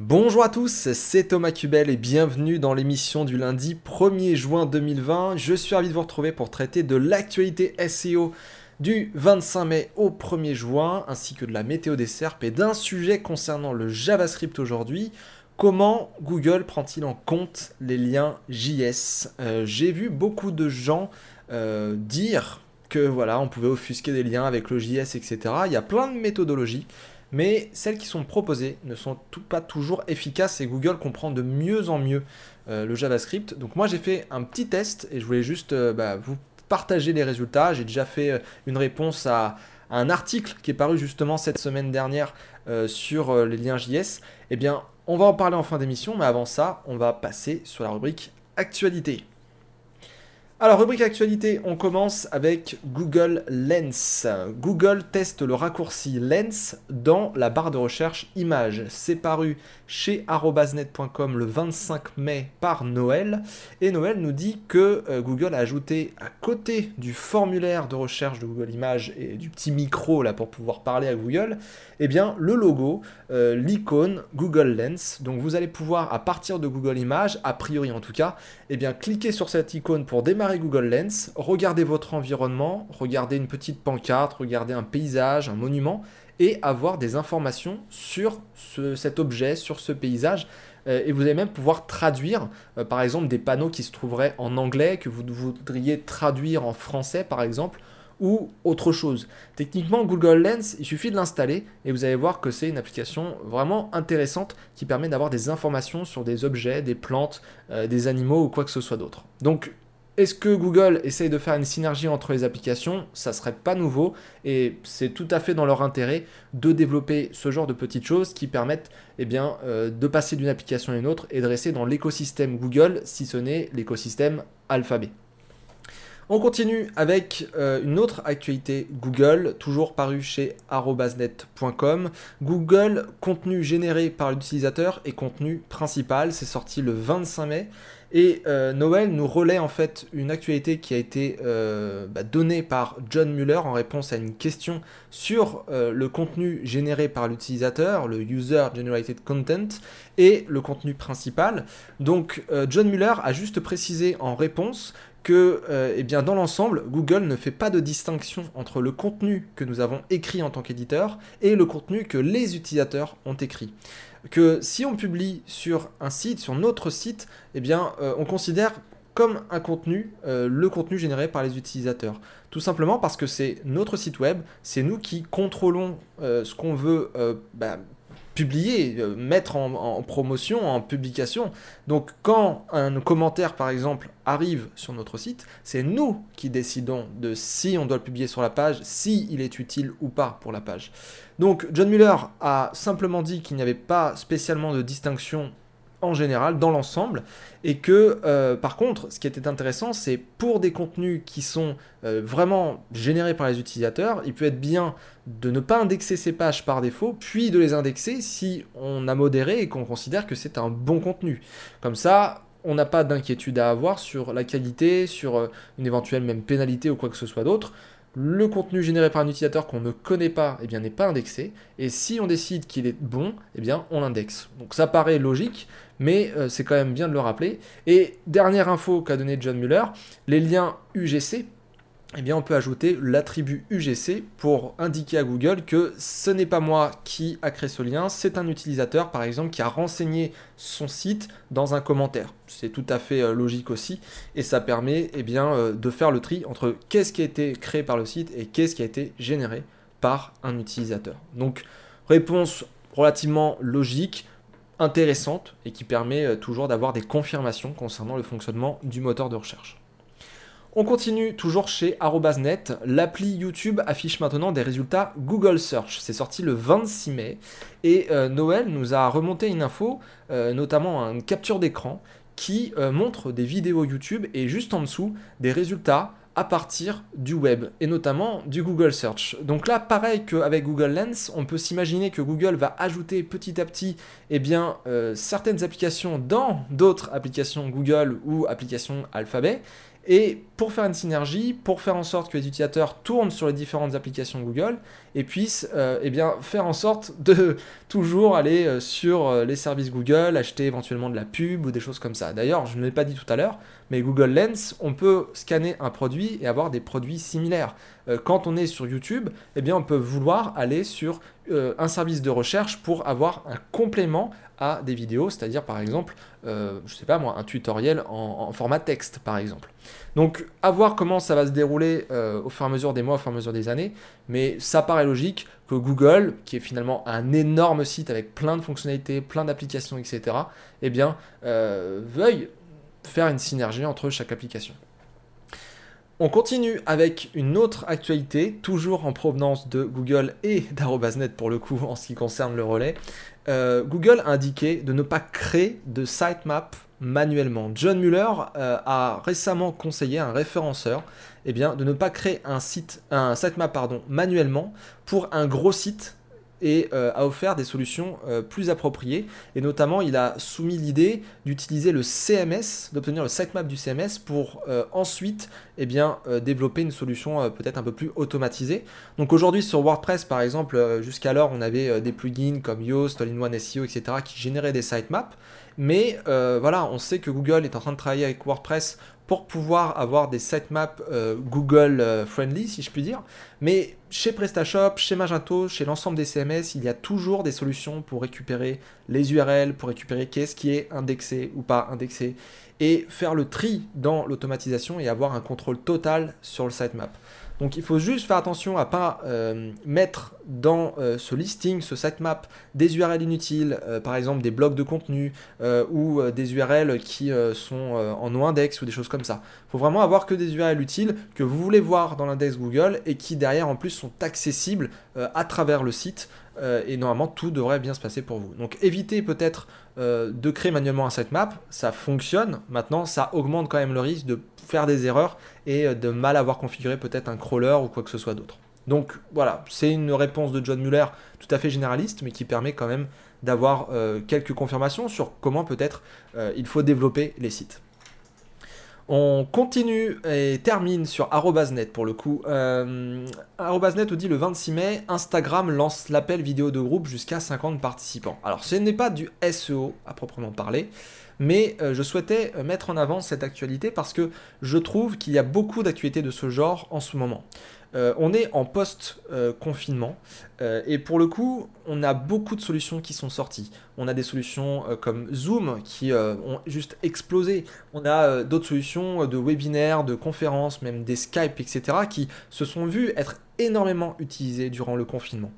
Bonjour à tous, c'est Thomas Cubel et bienvenue dans l'émission du lundi 1er juin 2020. Je suis ravi de vous retrouver pour traiter de l'actualité SEO du 25 mai au 1er juin, ainsi que de la météo des SERP et d'un sujet concernant le JavaScript aujourd'hui. Comment Google prend-il en compte les liens JS euh, J'ai vu beaucoup de gens euh, dire que voilà, on pouvait offusquer des liens avec le JS, etc. Il y a plein de méthodologies mais celles qui sont proposées ne sont pas toujours efficaces et Google comprend de mieux en mieux euh, le JavaScript. Donc moi j'ai fait un petit test et je voulais juste euh, bah, vous partager les résultats. J'ai déjà fait euh, une réponse à, un article qui est paru justement cette semaine dernière sur les liens JS. Eh bien, on va en parler en fin d'émission, mais avant ça, on va passer sur la rubrique actualité. Alors, rubrique actualité, on commence avec Google Lens. Google teste le raccourci Lens dans la barre de recherche images. C'est paru chez arobasnet.com le 25 mai par Noël. Et Noël nous dit que euh, Google a ajouté à côté du formulaire de recherche de Google Images et du petit micro là pour pouvoir parler à Google, eh bien le logo, euh, l'icône Google Lens. Donc vous allez pouvoir à partir de Google Images, a priori en tout cas, eh bien cliquer sur cette icône pour démarrer Google Lens, regardez votre environnement, regardez une petite pancarte, regardez un paysage, un monument, et avoir des informations sur cet objet, sur ce paysage. Euh, et vous allez même pouvoir traduire, euh, par exemple, des panneaux qui se trouveraient en anglais, que vous voudriez traduire en français, par exemple, ou autre chose. Techniquement, Google Lens, il suffit de l'installer et vous allez voir que c'est une application vraiment intéressante qui permet d'avoir des informations sur des objets, des plantes, euh, des animaux ou quoi que ce soit d'autre. Donc est-ce que Google essaye de faire une synergie entre les applications? Ça serait pas nouveau et c'est tout à fait dans leur intérêt de développer ce genre de petites choses qui permettent eh euh, de passer d'une application à une autre et de rester dans l'écosystème Google si ce n'est l'écosystème Alphabet. On continue avec euh, une autre actualité Google, toujours parue chez arobasnet.com. Google, contenu généré par l'utilisateur et contenu principal, c'est sorti le 25 mai. Et euh, Noël nous relaie en fait une actualité qui a été euh, bah, donnée par John Muller en réponse à une question sur le contenu généré par l'utilisateur, le User Generated Content, et le contenu principal. Donc John Muller a juste précisé en réponse que eh bien, dans l'ensemble, Google ne fait pas de distinction entre le contenu que nous avons écrit en tant qu'éditeur et le contenu que les utilisateurs ont écrit que si on publie sur un site, sur notre site, eh bien, euh, on considère comme un contenu euh, le contenu généré par les utilisateurs. Tout simplement parce que c'est notre site web, c'est nous qui contrôlons euh, ce qu'on veut bah, publier, euh, mettre en, promotion, en publication. Donc quand un commentaire par exemple arrive sur notre site, c'est nous qui décidons de si on doit le publier sur la page, si il est utile ou pas pour la page. Donc John Muller a simplement dit qu'il n'y avait pas spécialement de distinction en général, dans l'ensemble, et que euh, par contre, ce qui était intéressant, c'est pour des contenus qui sont euh, vraiment générés par les utilisateurs, il peut être bien de ne pas indexer ces pages par défaut, puis de les indexer si on a modéré et qu'on considère que c'est un bon contenu. Comme ça, on n'a pas d'inquiétude à avoir sur la qualité, sur euh, une éventuelle même pénalité ou quoi que ce soit d'autre le contenu généré par un utilisateur qu'on ne connaît pas, eh bien, n'est pas indexé. Et si on décide qu'il est bon, eh bien, on l'indexe. Donc ça paraît logique, mais euh, c'est quand même bien de le rappeler. Et dernière info qu'a donné John Muller, les liens UGC, eh bien on peut ajouter l'attribut UGC pour indiquer à Google que ce n'est pas moi qui a créé ce lien, c'est un utilisateur par exemple qui a renseigné son site dans un commentaire. C'est tout à fait euh, logique aussi et ça permet eh bien, euh, de faire le tri entre qu'est-ce qui a été créé par le site et qu'est-ce qui a été généré par un utilisateur. Donc réponse relativement logique, intéressante et qui permet euh, toujours d'avoir des confirmations concernant le fonctionnement du moteur de recherche. On continue toujours chez arobasnet. L'appli YouTube affiche maintenant des résultats Google Search. C'est sorti le 26 mai. Et euh, Noël nous a remonté une info, euh, notamment une capture d'écran, qui euh, montre des vidéos YouTube et juste en dessous des résultats à partir du web et notamment du Google Search. Donc là, pareil qu'avec Google Lens, on peut s'imaginer que Google va ajouter petit à petit eh bien, certaines applications dans d'autres applications Google ou applications Alphabet et pour faire une synergie, pour faire en sorte que les utilisateurs tournent sur les différentes applications Google et puissent euh, eh bien, faire en sorte de toujours aller euh, sur euh, les services Google, acheter éventuellement de la pub ou des choses comme ça. D'ailleurs, je ne l'ai pas dit tout à l'heure, mais Google Lens, on peut scanner un produit et avoir des produits similaires. quand on est sur YouTube, eh bien, on peut vouloir aller sur un service de recherche pour avoir un complément à des vidéos, c'est-à-dire par exemple, euh, je sais pas moi, un tutoriel en, format texte par exemple. Donc à voir comment ça va se dérouler euh, au fur et à mesure des mois, au fur et à mesure des années, mais ça paraît logique que Google, qui est finalement un énorme site avec plein de fonctionnalités, plein d'applications, etc., eh bien, euh, veuille faire une synergie entre chaque application. On continue avec une autre actualité, toujours en provenance de Google et d'Arobasnet pour le coup en ce qui concerne le relais. Euh, Google a indiqué de ne pas créer de sitemap manuellement. John Mueller euh, a récemment conseillé à un référenceur eh bien, de ne pas créer un, site, un sitemap manuellement pour un gros site et euh, a offert des solutions euh, plus appropriées. Et notamment, il a soumis l'idée d'utiliser le CMS, d'obtenir le sitemap du CMS pour euh, ensuite eh bien, développer une solution peut-être un peu plus automatisée. Donc aujourd'hui, sur WordPress, par exemple, jusqu'alors, on avait des plugins comme Yoast, All-in-One SEO, etc., qui généraient des sitemaps. Mais voilà, on sait que Google est en train de travailler avec WordPress pour pouvoir avoir des sitemaps Google friendly, si je puis dire. Mais chez PrestaShop, chez Magento, chez l'ensemble des CMS, il y a toujours des solutions pour récupérer les URL, pour récupérer qu'est-ce qui est indexé ou pas indexé, et faire le tri dans l'automatisation et avoir un contrôle total sur le sitemap. Donc il faut juste faire attention à pas euh, mettre dans euh, ce listing, ce sitemap, des URL inutiles, euh, par exemple des blocs de contenu ou des URL qui sont en no-index ou des choses comme ça. Il faut vraiment avoir que des URL utiles que vous voulez voir dans l'index Google et qui derrière en plus sont accessibles à travers le site et normalement tout devrait bien se passer pour vous. Donc évitez peut-être de créer manuellement un sitemap, ça fonctionne, maintenant ça augmente quand même le risque de faire des erreurs et euh, de mal avoir configuré peut-être un crawler ou quoi que ce soit d'autre. Donc voilà, c'est une réponse de John Muller tout à fait généraliste, mais qui permet quand même d'avoir euh, quelques confirmations sur comment peut-être euh, il faut développer les sites. On continue et termine sur arrobasnet pour le coup. Euh, arrobasnet nous dit le 26 mai, Instagram lance l'appel vidéo de groupe jusqu'à 50 participants. Alors ce n'est pas du SEO à proprement parler, mais euh, je souhaitais mettre en avant cette actualité parce que je trouve qu'il y a beaucoup d'actualités de ce genre en ce moment. Euh, on est en post-confinement euh, et pour le coup, on a beaucoup de solutions qui sont sorties. On a des solutions comme Zoom qui ont juste explosé. On a d'autres solutions de webinaires, de conférences, même des Skype, etc. qui se sont vues être énormément utilisées durant le confinement.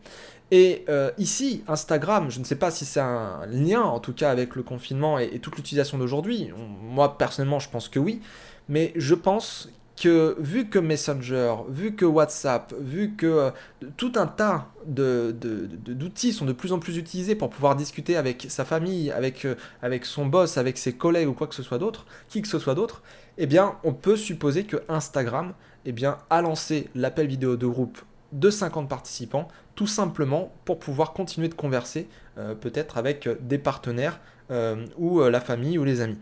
Et euh, ici, Instagram, je ne sais pas si c'est un lien en tout cas avec le confinement et, toute l'utilisation d'aujourd'hui. Moi personnellement, je pense que oui. Mais je pense que vu que Messenger, vu que WhatsApp, vu que euh, tout un tas d'outils sont de plus en plus utilisés pour pouvoir discuter avec sa famille, avec, euh, avec son boss, avec ses collègues ou quoi que ce soit d'autre, qui que ce soit d'autre, eh bien, on peut supposer que Instagram eh bien, a lancé l'appel vidéo de groupe de 50 participants, tout simplement pour pouvoir continuer de converser euh, peut-être avec euh, des partenaires euh, ou la famille ou les amis.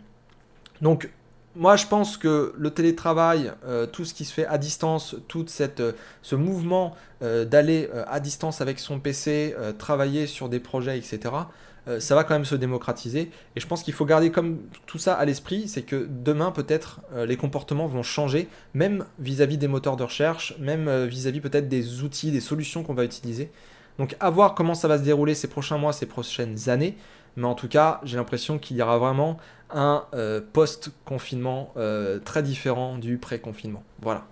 Donc moi je pense que le télétravail, tout ce qui se fait à distance, tout cette, ce mouvement d'aller à distance avec son PC, travailler sur des projets, etc., euh, ça va quand même se démocratiser. Et je pense qu'il faut garder comme tout ça à l'esprit, c'est que demain peut-être euh, les comportements vont changer, même vis-à-vis des moteurs de recherche, même euh, vis-à-vis peut-être des outils, des solutions qu'on va utiliser. Donc à voir comment ça va se dérouler ces prochains mois, ces prochaines années. Mais en tout cas, j'ai l'impression qu'il y aura vraiment un post-confinement très différent du pré-confinement. Voilà.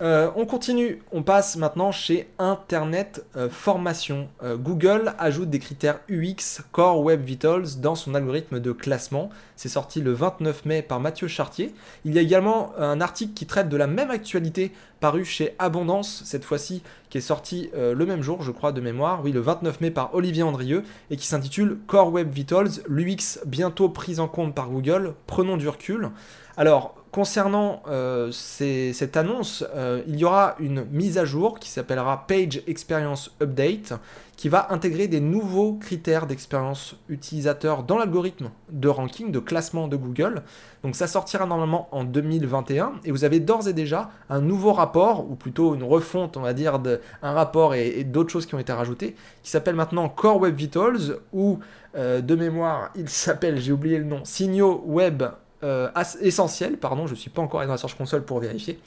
Euh, on continue, on passe maintenant chez Internet euh, Formation. Euh, Google ajoute des critères UX Core Web Vitals dans son algorithme de classement. C'est sorti le 29 mai par Mathieu Chartier. Il y a également un article qui traite de la même actualité paru chez Abondance, cette fois-ci, qui est sorti le même jour, je crois, de mémoire, oui, le 29 mai par Olivier Andrieux, et qui s'intitule Core Web Vitals, l'UX bientôt prise en compte par Google, prenons du recul. Alors, concernant euh, cette annonce, euh, il y aura une mise à jour qui s'appellera Page Experience Update, qui va intégrer des nouveaux critères d'expérience utilisateur dans l'algorithme de ranking, de classement de Google. Donc ça sortira normalement en 2021 et vous avez d'ores et déjà un nouveau rapport, ou plutôt une refonte, on va dire, d'un rapport et, d'autres choses qui ont été rajoutées, qui s'appelle maintenant Core Web Vitals, ou euh, de mémoire, il s'appelle, j'ai oublié le nom, Signaux Web euh, essentiel, pardon, je ne suis pas encore dans la Search Console pour vérifier.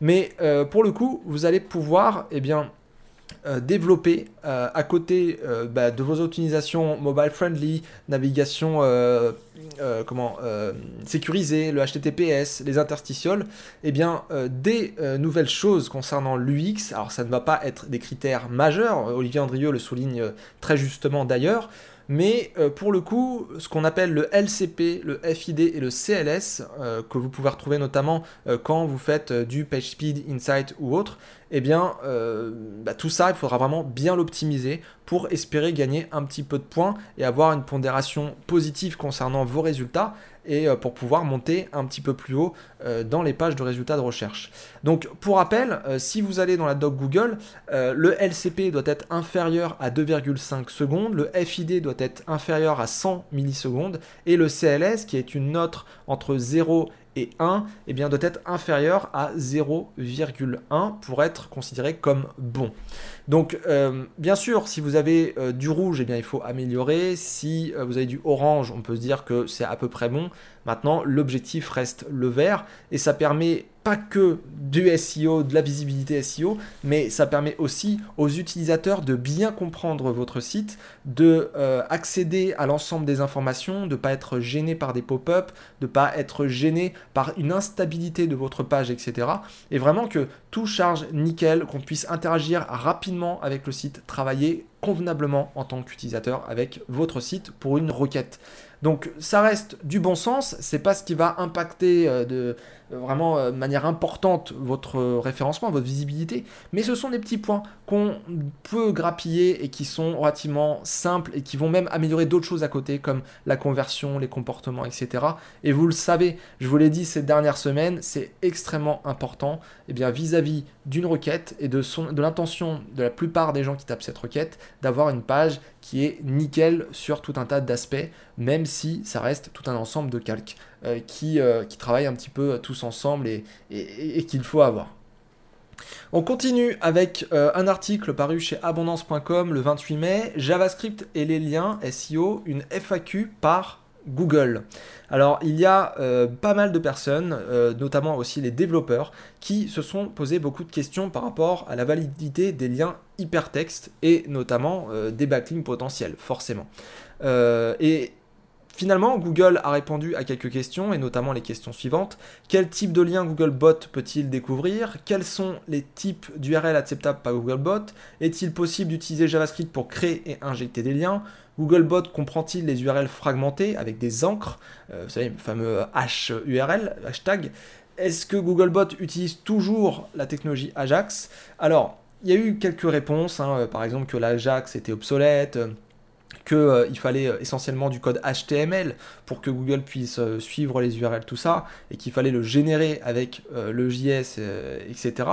Mais euh, pour le coup, vous allez pouvoir eh bien, euh, développer à côté bah, de vos optimisations mobile friendly, navigation comment, sécurisée, le HTTPS, les interstitioles, eh bien, des nouvelles choses concernant l'UX. Alors ça ne va pas être des critères majeurs, Olivier Andrieux le souligne très justement d'ailleurs, mais euh, pour le coup, ce qu'on appelle le LCP, le FID et le CLS, euh, que vous pouvez retrouver notamment euh, quand vous faites du PageSpeed, Insight ou autre, eh bien, bah, tout ça, il faudra vraiment bien l'optimiser pour espérer gagner un petit peu de points et avoir une pondération positive concernant vos résultats et euh, pour pouvoir monter un petit peu plus haut euh, dans les pages de résultats de recherche. Donc pour rappel, euh, si vous allez dans la doc Google, le LCP doit être inférieur à 2,5 secondes, le FID doit être inférieur à 100 millisecondes et le CLS qui est une note entre 0 et 1 eh bien, doit être inférieur à 0,1 pour être considéré comme bon. Donc, euh, bien sûr, si vous avez euh, du rouge, eh bien, il faut améliorer. Si euh, vous avez du orange, on peut se dire que c'est à peu près bon. Maintenant, l'objectif reste le vert et ça permet pas que du SEO, de la visibilité SEO, mais ça permet aussi aux utilisateurs de bien comprendre votre site, de accéder à l'ensemble des informations, de ne pas être gêné par des pop-up, de ne pas être gêné par une instabilité de votre page, etc. Et vraiment que tout charge nickel, qu'on puisse interagir rapidement avec le site, travailler convenablement en tant qu'utilisateur avec votre site pour une requête. Donc ça reste du bon sens, c'est pas ce qui va impacter euh, de vraiment euh, de manière importante votre référencement, votre visibilité, mais ce sont des petits points qu'on peut grappiller et qui sont relativement simples et qui vont même améliorer d'autres choses à côté comme la conversion, les comportements, etc. Et vous le savez, je vous l'ai dit ces dernières semaines, c'est extrêmement important eh vis-à-vis d'une requête et de, de l'intention de la plupart des gens qui tapent cette requête d'avoir une page qui est nickel sur tout un tas d'aspects, même si ça reste tout un ensemble de calques. Euh, qui, euh, qui, travaillent un petit peu tous ensemble et, qu'il faut avoir. On continue avec euh, un article paru chez abondance.com le 28 mai, JavaScript et les liens SEO, une FAQ par Google. Alors il y a pas mal de personnes, notamment aussi les développeurs, qui se sont posé beaucoup de questions par rapport à la validité des liens hypertextes et notamment des backlinks potentiels, forcément. et Finalement, Google a répondu à quelques questions, et notamment les questions suivantes. Quel type de lien Googlebot peut-il découvrir? Quels sont les types d'URL acceptables par Googlebot Est-il possible d'utiliser JavaScript pour créer et injecter des liens? Googlebot comprend-il les URL fragmentées avec des encres euh, Vous savez, le fameux HURL, hashtag? Est-ce que Googlebot utilise toujours la technologie Ajax? Alors, il y a eu quelques réponses, hein, par exemple que l'Ajax était obsolète qu'il euh, fallait euh, essentiellement du code HTML pour que Google puisse euh, suivre les URL, tout ça, et qu'il fallait le générer avec le JS, etc.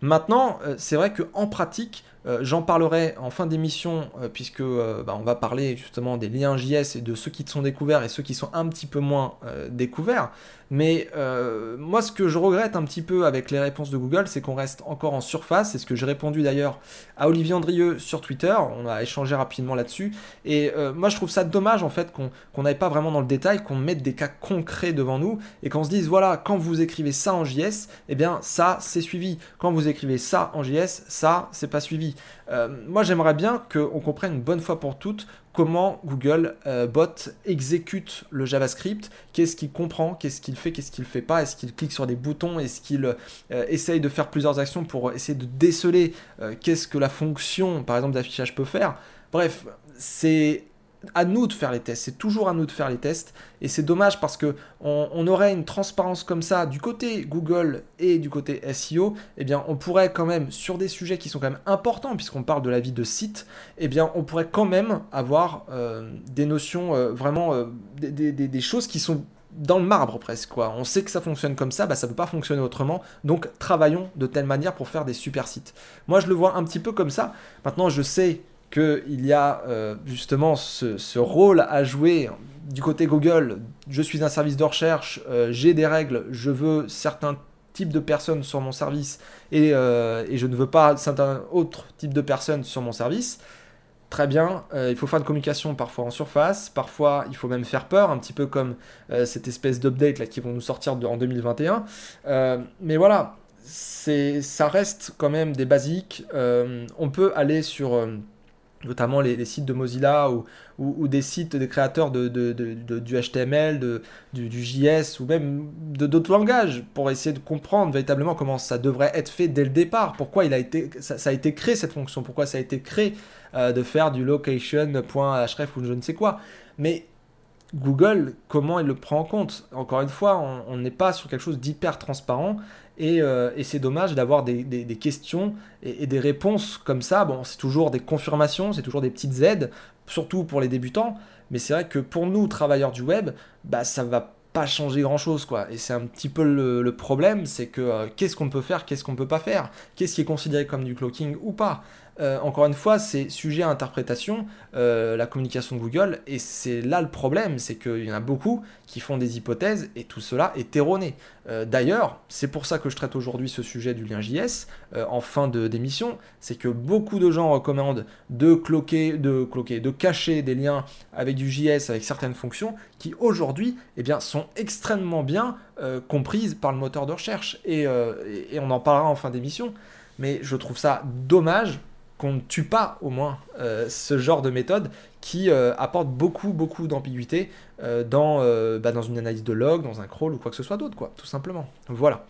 Maintenant, c'est vrai qu'en pratique, j'en parlerai en fin d'émission, puisque bah, on va parler justement des liens JS et de ceux qui sont découverts et ceux qui sont un petit peu moins découverts. Mais euh, moi, ce que je regrette un petit peu avec les réponses de Google, c'est qu'on reste encore en surface. C'est ce que j'ai répondu d'ailleurs à Olivier Andrieux sur Twitter. On a échangé rapidement là-dessus. Et euh, moi, je trouve ça dommage en fait qu'on n'aille pas vraiment dans le détail, qu'on mette des cas concrets devant nous et qu'on se dise voilà, quand vous écrivez ça en JS, eh bien ça, c'est suivi. Quand vous écrivez ça en JS, ça, c'est pas suivi. Euh, moi, j'aimerais bien qu'on comprenne une bonne fois pour toutes comment Google euh, Bot exécute le JavaScript, qu'est-ce qu'il comprend, qu'est-ce qu'il fait, qu'est-ce qu'il fait pas, est-ce qu'il clique sur des boutons, est-ce qu'il euh, essaye de faire plusieurs actions pour essayer de déceler qu'est-ce que la fonction, par exemple, d'affichage peut faire. Bref, c'est à nous de faire les tests. C'est toujours à nous de faire les tests. Et c'est dommage parce que on, aurait une transparence comme ça du côté Google et du côté SEO. Eh bien, on pourrait quand même, sur des sujets qui sont quand même importants, puisqu'on parle de la vie de site, eh bien, on pourrait quand même avoir euh, des notions euh, vraiment, euh, des, choses qui sont dans le marbre presque. On sait que ça fonctionne comme ça, bah ça peut pas fonctionner autrement. Donc travaillons de telle manière pour faire des super sites. Moi je le vois un petit peu comme ça. Maintenant je sais qu'il y a euh, justement ce, rôle à jouer du côté Google. Je suis un service de recherche, euh, j'ai des règles, je veux certains types de personnes sur mon service et, euh, et je ne veux pas certains autres types de personnes sur mon service très bien. Il faut faire une communication parfois en surface, parfois il faut même faire peur, un petit peu comme cette espèce d'update là qui vont nous sortir en 2021. Euh, mais voilà, ça reste quand même des basiques. on peut aller sur notamment les, sites de Mozilla ou, des sites des créateurs de, du HTML, du, JS ou même de d'autres langages pour essayer de comprendre véritablement comment ça devrait être fait dès le départ, pourquoi il a été, ça, ça a été créé cette fonction, pourquoi ça a été créé euh, de faire du location.href ou je ne sais quoi? Mais Google, comment il le prend en compte Encore une fois, on n'est pas sur quelque chose d'hyper transparent et, euh, c'est dommage d'avoir des, questions et, des réponses comme ça. Bon, c'est toujours des confirmations, c'est toujours des petites aides, surtout pour les débutants. Mais c'est vrai que pour nous, travailleurs du web, bah, ça va pas changer grand chose quoi et c'est un petit peu le, problème c'est que euh, qu'est-ce qu'on peut faire qu'est-ce qu'on peut pas faire? Qu'est-ce qui est considéré comme du cloaking ou pas? Euh, encore une fois, c'est sujet à interprétation, euh, la communication de Google, et c'est là le problème, c'est qu'il y en a beaucoup qui font des hypothèses, et tout cela est erroné. Euh, d'ailleurs, c'est pour ça que je traite aujourd'hui ce sujet du lien JS en fin d'émission, c'est que beaucoup de gens recommandent de cloquer, de cloquer, de cacher des liens avec du JS, avec certaines fonctions, qui aujourd'hui eh sont extrêmement bien comprises par le moteur de recherche, et on en parlera en fin d'émission. Mais je trouve ça dommage qu'on ne tue pas au moins euh, ce genre de méthode qui euh, apporte beaucoup beaucoup d'ambiguïté euh, dans, bah, dans une analyse de log, dans un crawl ou quoi que ce soit d'autre, quoi, tout simplement. Voilà.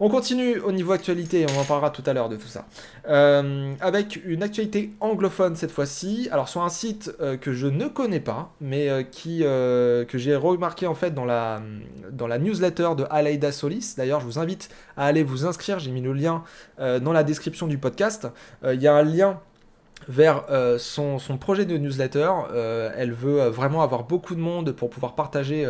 On continue au niveau actualité, on en parlera tout à l'heure de tout ça. Euh, avec une actualité anglophone cette fois-ci. Alors sur un site euh, que je ne connais pas, mais euh, qui, que j'ai remarqué en fait dans la, dans la newsletter de Aleida Solis. D'ailleurs, je vous invite à aller vous inscrire, j'ai mis le lien dans la description du podcast. Il y a un lien vers euh, son, projet de newsletter. Euh, elle veut euh, vraiment avoir beaucoup de monde pour pouvoir partager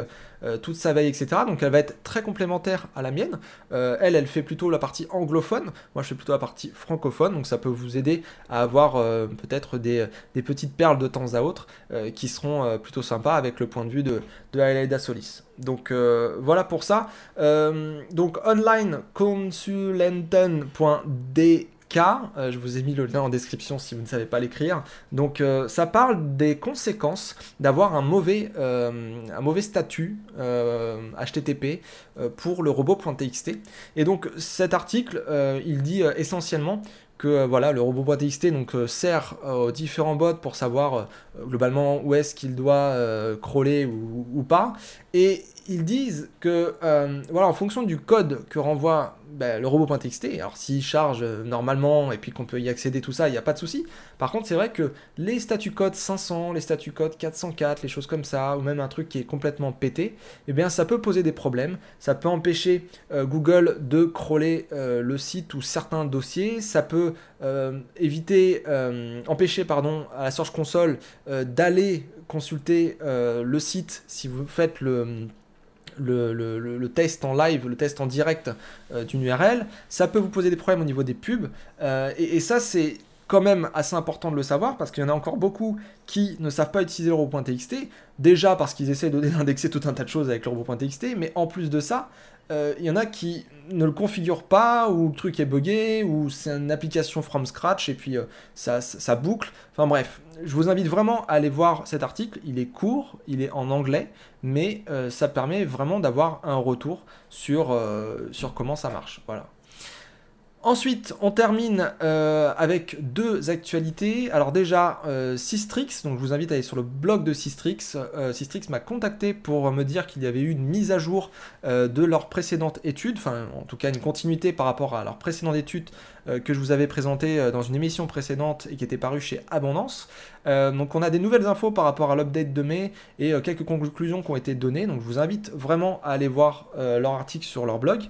toute sa veille, etc. Donc elle va être très complémentaire à la mienne. elle, elle fait plutôt la partie anglophone. Moi, je fais plutôt la partie francophone. Donc ça peut vous aider à avoir peut-être des, petites perles de temps à autre qui seront plutôt sympas avec le point de vue de, de Solis. Donc voilà pour ça. donc onlineconsulenten.d euh, je vous ai mis le lien en description si vous ne savez pas l'écrire. Donc euh, ça parle des conséquences d'avoir un mauvais, euh, un mauvais statut HTTP pour le robot.txt. Et donc cet article, il dit essentiellement que voilà, le robot.txt donc sert aux différents bots pour savoir globalement où est-ce qu'il doit crawler ou, pas. Et ils disent que voilà, en fonction du code que renvoie ben, le robot.txt, alors s'il charge euh, normalement et puis qu'on peut y accéder, tout ça, il n'y a pas de souci. Par contre, c'est vrai que les statuts code 500, les statuts code 404, les choses comme ça, ou même un truc qui est complètement pété, eh bien ça peut poser des problèmes. Ça peut empêcher euh, Google de crawler euh, le site ou certains dossiers. Ça peut éviter, empêcher pardon, à la Search Console d'aller consulter le site si vous faites le test en live, le test en direct euh, d'une URL, ça peut vous poser des problèmes au niveau des pubs. Euh, et, ça, c'est quand même assez important de le savoir parce qu'il y en a encore beaucoup qui ne savent pas utiliser le. Déjà parce qu'ils essaient d'indexer tout un tas de choses avec le mais en plus de ça, euh, il y en a qui ne le configurent pas, ou le truc est buggé, ou c'est une application from scratch, et puis ça, ça, boucle. Enfin bref, je vous invite vraiment à aller voir cet article. Il est court, il est en anglais, mais euh, ça permet vraiment d'avoir un retour sur, euh, sur comment ça marche. Voilà. Ensuite, on termine euh, avec deux actualités. Alors déjà, Systrix, donc je vous invite à aller sur le blog de Systrix. Systrix m'a contacté pour me dire qu'il y avait eu une mise à jour de leur précédente étude, enfin en tout cas une continuité par rapport à leur précédente étude que je vous avais présenté dans une émission précédente et qui était parue chez Abondance. donc on a des nouvelles infos par rapport à l'update de mai et quelques conclusions qui ont été données. Donc je vous invite vraiment à aller voir leur article sur leur blog.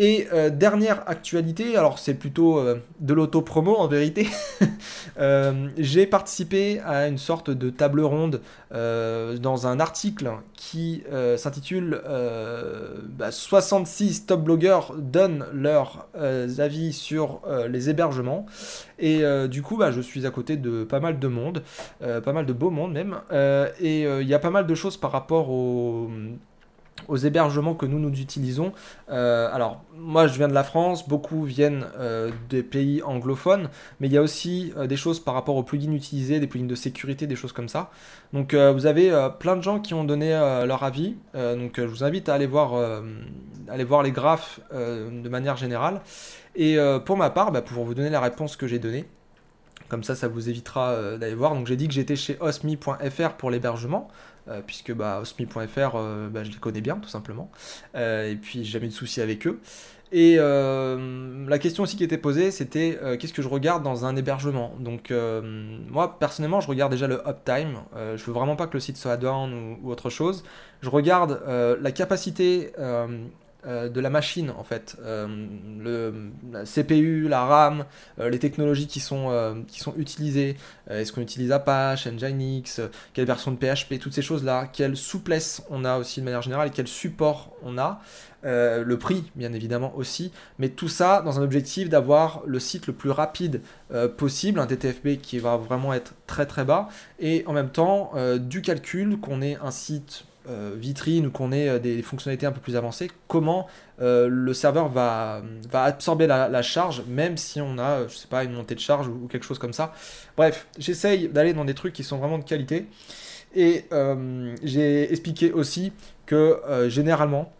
Et euh, dernière actualité, alors c'est plutôt euh, de l'auto-promo en vérité, euh, j'ai participé à une sorte de table ronde dans un article qui s'intitule 66 bah, top blogueurs donnent leurs avis sur les hébergements. Et du coup, bah, je suis à côté de pas mal de monde, pas mal de beau monde même, et il y a pas mal de choses par rapport au aux hébergements que nous nous utilisons. Euh, alors moi je viens de la France, beaucoup viennent euh, des pays anglophones, mais il y a aussi euh, des choses par rapport aux plugins utilisés, des plugins de sécurité, des choses comme ça. Donc vous avez plein de gens qui ont donné leur avis, donc je vous invite à aller voir, aller voir les graphes de manière générale. Et pour ma part, bah, pour vous donner la réponse que j'ai donnée, comme ça, ça vous évitera d'aller voir. Donc j'ai dit que j'étais chez osmi.fr pour l'hébergement. Euh, puisque bah, osmi.fr, euh, bah, je les connais bien, tout simplement. Euh, et puis, j'ai jamais eu de soucis avec eux. Et la question aussi qui était posée, c'était qu'est-ce que je regarde dans un hébergement? Donc, moi, personnellement, je regarde déjà le uptime. je veux vraiment pas que le site soit down ou, ou autre chose. Je regarde la capacité euh, de la machine en fait. Euh, le, la CPU, la RAM, euh, les technologies qui sont, qui sont utilisées, est-ce qu'on utilise Apache, Nginx, quelle version de PHP, toutes ces choses-là, quelle souplesse on a aussi de manière générale et quel support on a. le prix, bien évidemment aussi, mais tout ça dans un objectif d'avoir le site le plus rapide possible, un TTFB qui va vraiment être très très bas, et en même temps du calcul, qu'on ait un site vitrine ou qu'on ait euh, des fonctionnalités un peu plus avancées, comment euh, le serveur va, absorber la, charge, même si on a, je sais pas, une montée de charge ou, quelque chose comme ça. Bref, j'essaye d'aller dans des trucs qui sont vraiment de qualité. Et j'ai expliqué aussi que généralement,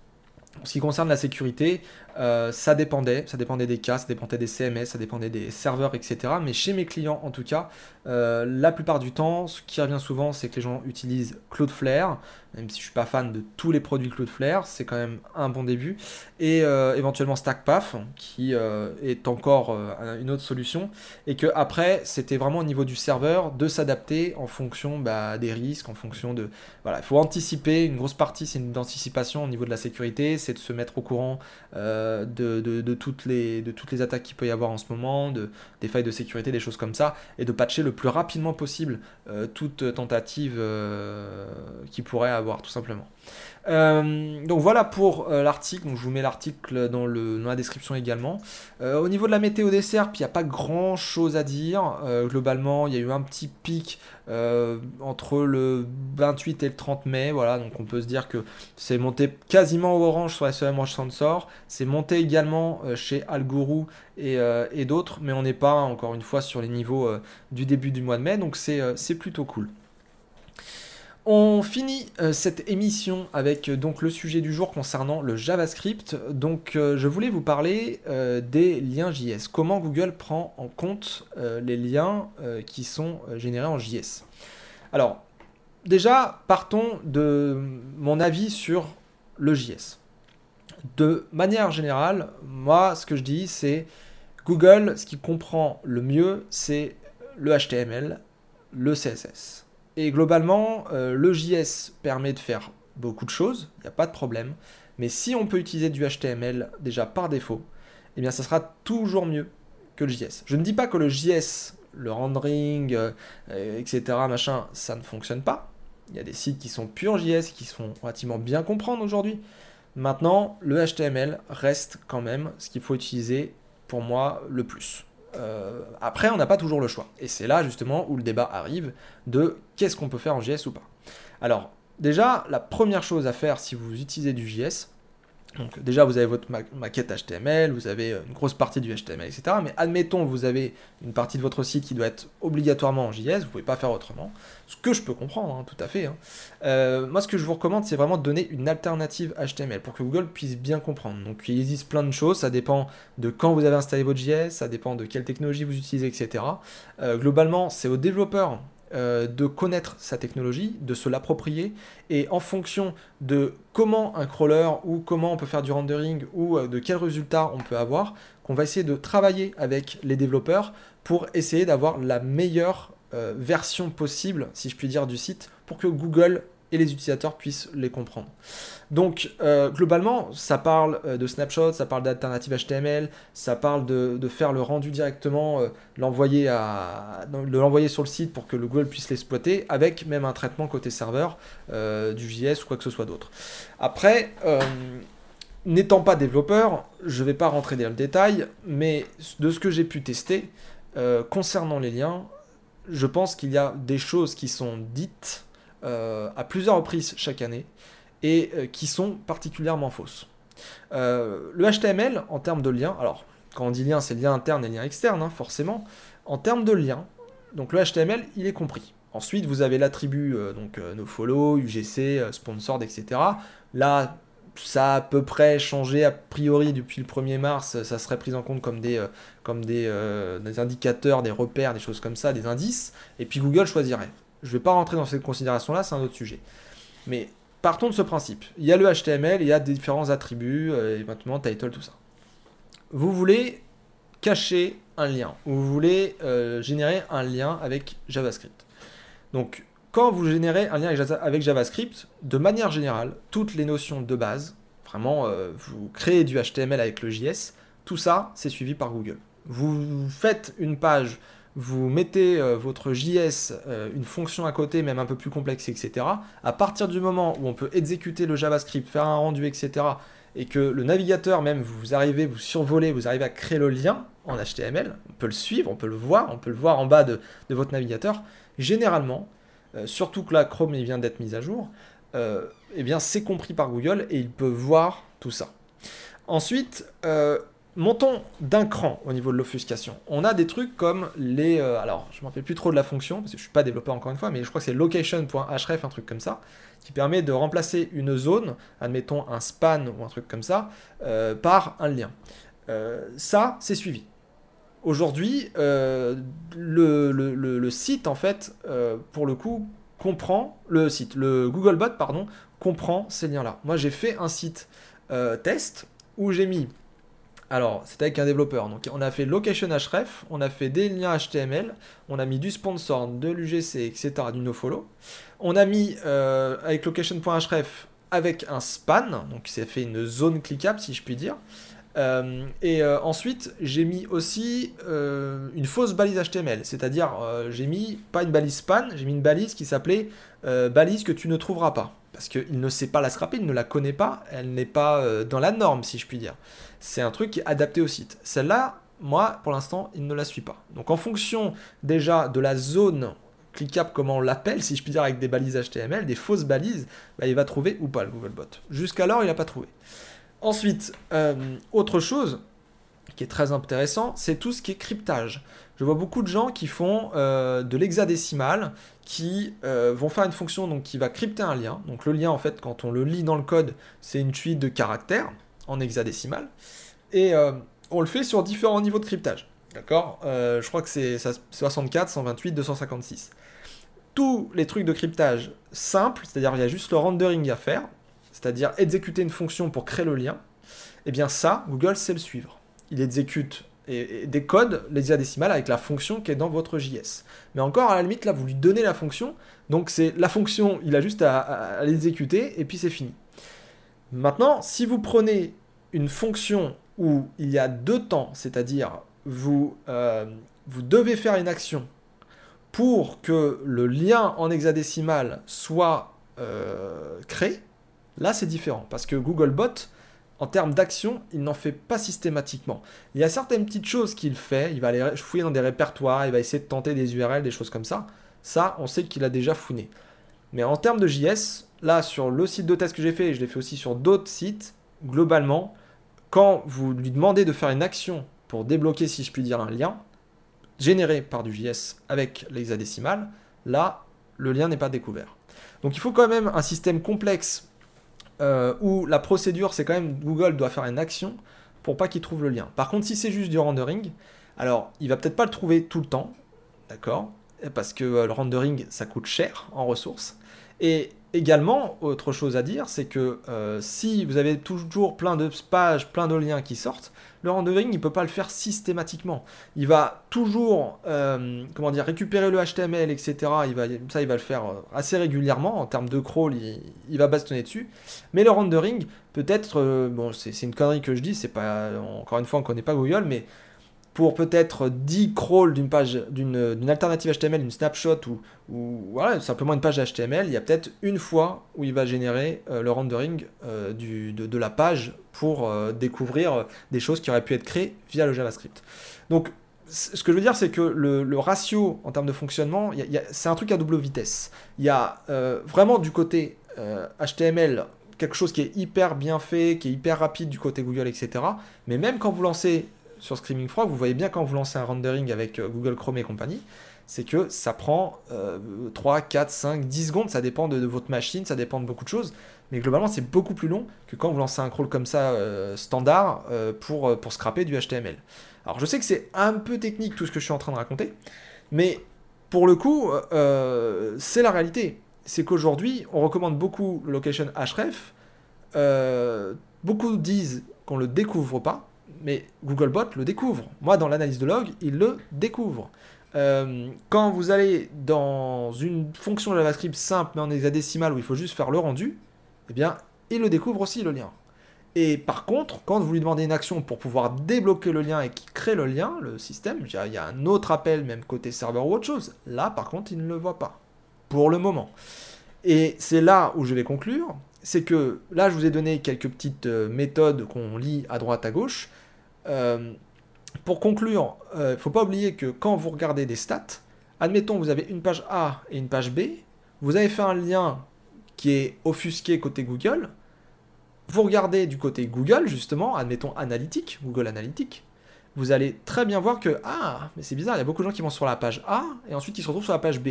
en ce qui concerne la sécurité, euh, ça dépendait, ça dépendait des cas, ça dépendait des CMS, ça dépendait des serveurs, etc. Mais chez mes clients, en tout cas, euh, la plupart du temps, ce qui revient souvent, c'est que les gens utilisent Cloudflare, même si je suis pas fan de tous les produits Cloudflare, c'est quand même un bon début, et euh, éventuellement StackPath, qui est encore une autre solution, et que après, c'était vraiment au niveau du serveur de s'adapter en fonction bah, des risques, en fonction de, voilà, il faut anticiper. Une grosse partie, c'est une au niveau de la sécurité, c'est de se mettre au courant. Euh, de, toutes les, attaques qu'il peut y avoir en ce moment, de, des failles de sécurité, des choses comme ça, et de patcher le plus rapidement possible euh, toute tentative euh, qui pourrait avoir, tout simplement. Donc voilà pour l'article, donc je vous mets l'article dans, la description également. au niveau de la météo des serpes, il n'y a pas grand chose à dire. globalement, il y a eu un petit pic entre le 28 et le 30 mai, voilà, donc on peut se dire que c'est monté quasiment au orange sur SEM Watch Sensor, c'est monté également euh, chez Algorou euh, et, d'autres, mais on n'est pas encore une fois sur les niveaux euh, du début du mois de mai, donc c'est plutôt cool. On finit cette émission avec donc le sujet du jour concernant le JavaScript. Donc je voulais vous parler des liens JS. Comment Google prend en compte les liens qui sont générés en JS. Alors déjà partons de mon avis sur le JS de manière générale, moi, ce que je dis, c'est Google, ce qui comprend le mieux, c'est le HTML, le CSS. Et globalement, euh, le JS permet de faire beaucoup de choses, il n'y a pas de problème. Mais si on peut utiliser du HTML déjà par défaut, eh bien ça sera toujours mieux que le JS. Je ne dis pas que le JS, le rendering, euh, etc., ça ne fonctionne pas. Il y a des sites qui sont purs JS, qui sont relativement bien comprendre aujourd'hui. Maintenant, le HTML reste quand même ce qu'il faut utiliser pour moi le plus. Euh, après, on n'a pas toujours le choix. Et c'est là justement où le débat arrive de qu'est-ce qu'on peut faire en JS ou pas. Alors, déjà, la première chose à faire si vous utilisez du JS, donc déjà, vous avez votre maquette HTML, vous avez euh, une grosse partie du HTML, etc. Mais admettons, vous avez une partie de votre site qui doit être obligatoirement en JS, vous ne pouvez pas faire autrement. Ce que je peux comprendre, hein, tout à fait. Hein. Euh, moi, ce que je vous recommande, c'est vraiment de donner une alternative HTML pour que Google puisse bien comprendre. Donc, il existe plein de choses, ça dépend de quand vous avez installé votre JS, ça dépend de quelle technologie vous utilisez, etc. Euh, globalement, c'est aux développeurs euh, de connaître sa technologie, de se l'approprier, et en fonction de comment un crawler ou comment on peut faire du rendering ou euh, de quels résultats on peut avoir, qu'on va essayer de travailler avec les développeurs pour essayer d'avoir la meilleure euh, version possible, si je puis dire, du site pour que Google et les utilisateurs puissent les comprendre. Donc euh, globalement, ça parle euh, de snapshot, ça parle d'alternative HTML, ça parle de, faire le rendu directement, euh, l'envoyer de l'envoyer sur le site pour que le Google puisse l'exploiter, avec même un traitement côté serveur, du JS ou quoi que ce soit d'autre. Après, n'étant pas développeur, je ne vais pas rentrer dans le détail, mais de ce que j'ai pu tester, concernant les liens, je pense qu'il y a des choses qui sont dites à plusieurs reprises chaque année et euh, qui sont particulièrement fausses. Euh, le HTML, en termes de lien, alors quand on dit lien, c'est lien interne et lien externe, hein, forcément. En termes de lien, donc le HTML, il est compris. Ensuite, vous avez l'attribut donc nofollow, UGC, sponsored, etc. Là, ça a à peu près changé a priori depuis le 1er mars, ça serait pris en compte comme des, comme des, indicateurs, des repères, des choses comme ça, des indices, et puis Google choisirait. Je ne vais pas rentrer dans cette considération-là, c'est un autre sujet. Mais partons de ce principe. Il y a le HTML, il y a différents attributs, euh, éventuellement title, tout ça. Vous voulez cacher un lien, ou vous voulez euh, générer un lien avec JavaScript. Donc, quand vous générez un lien avec JavaScript, de manière générale, toutes les notions de base, vraiment, euh, vous créez du HTML avec le JS, tout ça, c'est suivi par Google. Vous faites une page vous mettez euh, votre JS, euh, une fonction à côté, même un peu plus complexe, etc. À partir du moment où on peut exécuter le JavaScript, faire un rendu, etc., et que le navigateur, même, vous arrivez, vous survolez, vous arrivez à créer le lien en HTML, on peut le suivre, on peut le voir, on peut le voir en bas de, votre navigateur, généralement, euh, surtout que là, Chrome vient d'être mis à jour, eh bien, c'est compris par Google et il peut voir tout ça. Ensuite, montons d'un cran au niveau de l'offuscation. On a des trucs comme les... Euh, alors, je ne me rappelle plus trop de la fonction, parce que je ne suis pas développeur encore une fois, mais je crois que c'est location.href, un truc comme ça, qui permet de remplacer une zone, admettons un span ou un truc comme ça, euh, par un lien. Euh, ça, c'est suivi. Aujourd'hui, le, le, site, en fait, pour le coup, comprend, le site, le Googlebot, pardon, comprend ces liens-là. Moi, j'ai fait un site test où j'ai mis alors, c'était avec un développeur. Donc, on a fait location href, on a fait des liens HTML, on a mis du sponsor, de l'UGC, etc., du nofollow. On a mis euh, avec location.href avec un span, donc c'est fait une zone cliquable, si je puis dire. Euh, et euh, ensuite, j'ai mis aussi une fausse balise HTML, c'est-à-dire j'ai mis pas une balise span, j'ai mis une balise qui s'appelait balise que tu ne trouveras pas parce qu'il ne sait pas la scraper, il ne la connaît pas, elle n'est pas euh, dans la norme, si je puis dire. C'est un truc qui est adapté au site. Celle-là, moi, pour l'instant, il ne la suit pas. Donc en fonction déjà de la zone cliquable, comment on l'appelle, si je puis dire, avec des balises HTML, des fausses balises, bah, il va trouver ou pas le Googlebot. Jusqu'alors, il n'a pas trouvé. Ensuite, euh, autre chose qui est très intéressant, c'est tout ce qui est cryptage. Je vois beaucoup de gens qui font euh, de l'hexadécimal, qui euh, vont faire une fonction qui va crypter un lien. Donc le lien, en fait, quand on le lit dans le code, c'est une suite de caractères en hexadécimal. Et euh, on le fait sur différents niveaux de cryptage. D'accord? Je crois que c'est 64, 128, 256. Tous les trucs de cryptage simples, c'est-à-dire il y a juste le rendering à faire, c'est-à-dire exécuter une fonction pour créer le lien, et eh bien ça, Google sait le suivre. Il exécute et, des codes l'hexadécimal avec la fonction qui est dans votre JS. Mais encore, à la limite, là, vous lui donnez la fonction, donc c'est la fonction, il a juste à, l'exécuter, et puis c'est fini. Maintenant, si vous prenez une fonction où il y a deux temps, c'est-à-dire vous, euh, vous devez faire une action pour que le lien en hexadécimal soit euh, créé, là c'est différent, parce que Googlebot, en termes d'action, il n'en fait pas systématiquement. Il y a certaines petites choses qu'il fait, il va aller fouiller dans des répertoires, il va essayer de tenter des URL, des choses comme ça. Ça, on sait qu'il a déjà fouiné. Mais en termes de JS, là, sur le site de test que j'ai fait, et je l'ai fait aussi sur d'autres sites, globalement, quand vous lui demandez de faire une action pour débloquer, si je puis dire, un lien, généré par du JS avec l'hexadécimal, là, le lien n'est pas découvert. Donc il faut quand même un système complexe euh, où la procédure, c'est quand même Google doit faire une action pour pas qu'il trouve le lien. Par contre, si c'est juste du rendering, alors il va peut-être pas le trouver tout le temps, d'accord? Parce que le rendering, ça coûte cher en ressources. Et également, autre chose à dire, c'est que si vous avez toujours plein de pages, plein de liens qui sortent, le rendering, il ne peut pas le faire systématiquement. Il va toujours, euh, comment dire, récupérer le HTML, etc. Ça, il va le faire euh, assez régulièrement. En termes de crawl, il, va bastonner dessus. Mais le rendering, peut-être, euh, bon, c'est une connerie que je dis, c'est pas, encore une fois, on ne connaît pas Google, mais pour peut-être 10 crawls d'une page, d'une alternative HTML, d'une snapshot ou, voilà, simplement une page HTML, il y a peut-être une fois où il va générer euh, le rendering euh, du, de, la page pour euh, découvrir des choses qui auraient pu être créées via le JavaScript. Donc, ce que je veux dire, c'est que le, ratio en termes de fonctionnement, c'est un truc à double vitesse. Il y a vraiment du côté HTML quelque chose qui est hyper bien fait, qui est hyper rapide du côté Google, etc. Mais même quand vous lancez sur Screaming Frog, vous voyez bien quand vous lancez un rendering avec euh, Google Chrome et compagnie, c'est que ça prend 3, 4, 5, 10 secondes, ça dépend de, votre machine, ça dépend de beaucoup de choses, mais globalement c'est beaucoup plus long que quand vous lancez un crawl comme ça euh, standard euh, pour, pour scraper du HTML. Alors je sais que c'est un peu technique tout ce que je suis en train de raconter, mais pour le coup, c'est la réalité. C'est qu'aujourd'hui, on recommande beaucoup location href. beaucoup disent qu'on ne le découvre pas mais Googlebot le découvre. Moi, dans l'analyse de log, il le découvre. Euh, quand vous allez dans une fonction JavaScript simple mais en hexadécimal où il faut juste faire le rendu, eh bien, il le découvre aussi le lien. Et par contre, quand vous lui demandez une action pour pouvoir débloquer le lien et qu'il crée le lien, le système, il y a un autre appel, même côté serveur ou autre chose. Là, par contre, il ne le voit pas. Pour le moment. Et c'est là où je vais conclure. C'est que là, je vous ai donné quelques petites euh, méthodes qu'on lit à droite à gauche. Euh, pour conclure, il euh, ne faut pas oublier que quand vous regardez des stats, admettons vous avez une page A et une page B, vous avez fait un lien qui est offusqué côté Google, vous regardez du côté Google, justement, admettons analytique, Google Analytics, vous allez très bien voir que, ah, mais c'est bizarre, il y a beaucoup de gens qui vont sur la page A et ensuite ils se retrouvent sur la page B.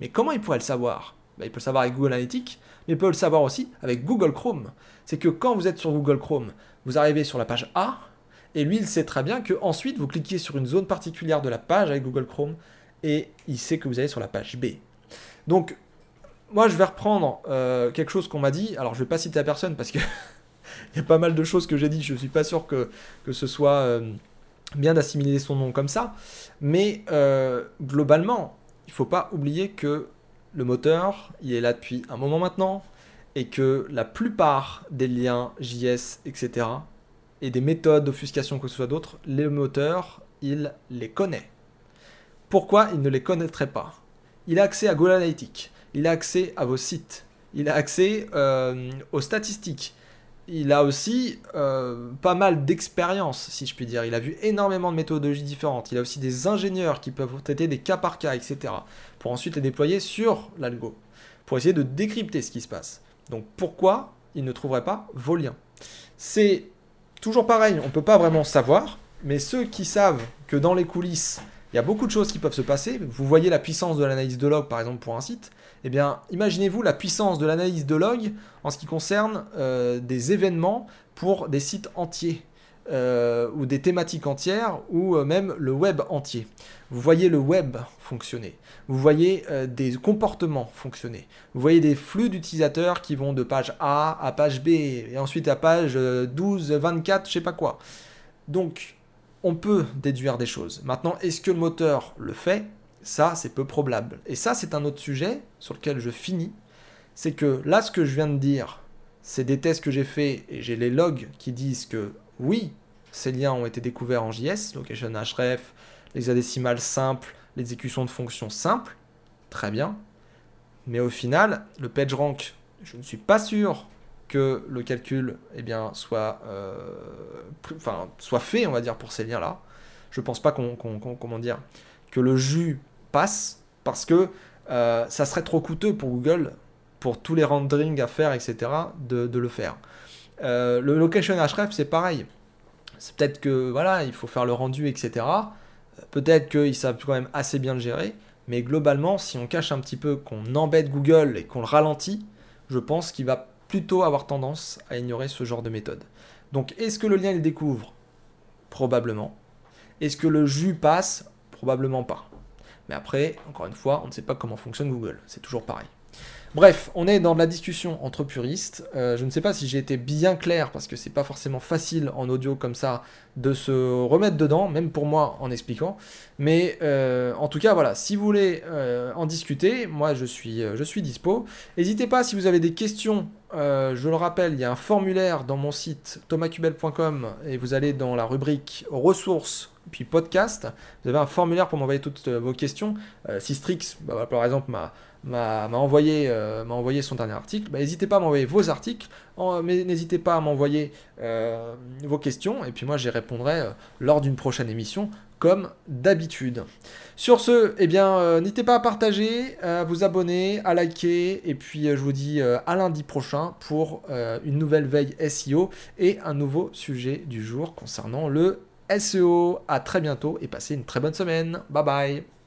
Mais comment ils pourraient le savoir? Bah, Ils peuvent le savoir avec Google Analytics, mais ils peuvent le savoir aussi avec Google Chrome. C'est que quand vous êtes sur Google Chrome, vous arrivez sur la page A, et lui, il sait très bien que ensuite vous cliquez sur une zone particulière de la page avec Google Chrome et il sait que vous allez sur la page B. Donc, moi, je vais reprendre euh, quelque chose qu'on m'a dit. Alors, je ne vais pas citer la personne parce que il y a pas mal de choses que j'ai dit. Je ne suis pas sûr que, que ce soit euh, bien d'assimiler son nom comme ça. Mais euh, globalement, il ne faut pas oublier que le moteur, il est là depuis un moment maintenant et que la plupart des liens JS, etc., et des méthodes d'offuscation que ce soit d'autres, les moteurs, il les connaît. Pourquoi il ne les connaîtrait pas? Il a accès à Google Analytics, il a accès à vos sites, il a accès euh, aux statistiques, il a aussi euh, pas mal d'expérience, si je puis dire. Il a vu énormément de méthodologies différentes. Il a aussi des ingénieurs qui peuvent traiter des cas par cas, etc. Pour ensuite les déployer sur l'algo, pour essayer de décrypter ce qui se passe. Donc pourquoi il ne trouverait pas vos liens? C'est toujours pareil, on ne peut pas vraiment savoir, mais ceux qui savent que dans les coulisses, il y a beaucoup de choses qui peuvent se passer, vous voyez la puissance de l'analyse de log par exemple pour un site, eh bien imaginez-vous la puissance de l'analyse de log en ce qui concerne euh, des événements pour des sites entiers. Euh, ou des thématiques entières, ou euh, même le web entier. Vous voyez le web fonctionner, vous voyez euh, des comportements fonctionner, vous voyez des flux d'utilisateurs qui vont de page A à page B, et ensuite à page 12, 24, je sais pas quoi. Donc, on peut déduire des choses. Maintenant, est-ce que le moteur le fait? Ça, c'est peu probable. Et ça, c'est un autre sujet sur lequel je finis. C'est que là, ce que je viens de dire, c'est des tests que j'ai faits et j'ai les logs qui disent que oui, ces liens ont été découverts en JS, location href, l'hexadécimal simple, l'exécution de fonctions simples, très bien. Mais au final, le PageRank, je ne suis pas sûr que le calcul eh euh, soit fait, on va dire, pour ces liens-là. Je ne pense pas qu'on, dire, que le jus passe parce que euh, ça serait trop coûteux pour Google, pour tous les renderings à faire, etc., de le faire. Euh, le location href, c'est pareil. C'est peut-être que voilà, il faut faire le rendu, etc. Peut-être qu'ils savent quand même assez bien le gérer, mais globalement, si on cache un petit peu, qu'on embête Google et qu'on le ralentit, je pense qu'il va plutôt avoir tendance à ignorer ce genre de méthode. Donc, est-ce que le lien il découvre? Probablement. Est-ce que le jus passe? Probablement pas. Mais après, encore une fois, on ne sait pas comment fonctionne Google. C'est toujours pareil. Bref, on est dans la discussion entre puristes. Euh, je ne sais pas si j'ai été bien clair parce que c'est pas forcément facile en audio comme ça de se remettre dedans, même pour moi en expliquant. Mais euh, en tout cas, voilà, si vous voulez euh, en discuter, moi je suis, je suis dispo. N'hésitez pas si vous avez des questions. je le rappelle, il y a un formulaire dans mon site thomascubel.com et vous allez dans la rubrique ressources puis podcast. Vous avez un formulaire pour m'envoyer toutes vos questions. si Strix, bah, par exemple, m'a m'a envoyé, euh, envoyé son dernier article, bah, n'hésitez pas à m'envoyer vos articles, mais n'hésitez pas à m'envoyer euh, vos questions, et puis moi j'y répondrai euh, lors d'une prochaine émission, comme d'habitude. Sur ce, eh bien, n'hésitez pas à partager, à vous abonner, à liker, et puis je vous dis à lundi prochain pour une nouvelle veille SEO et un nouveau sujet du jour concernant le SEO. À très bientôt et passez une très bonne semaine. Bye bye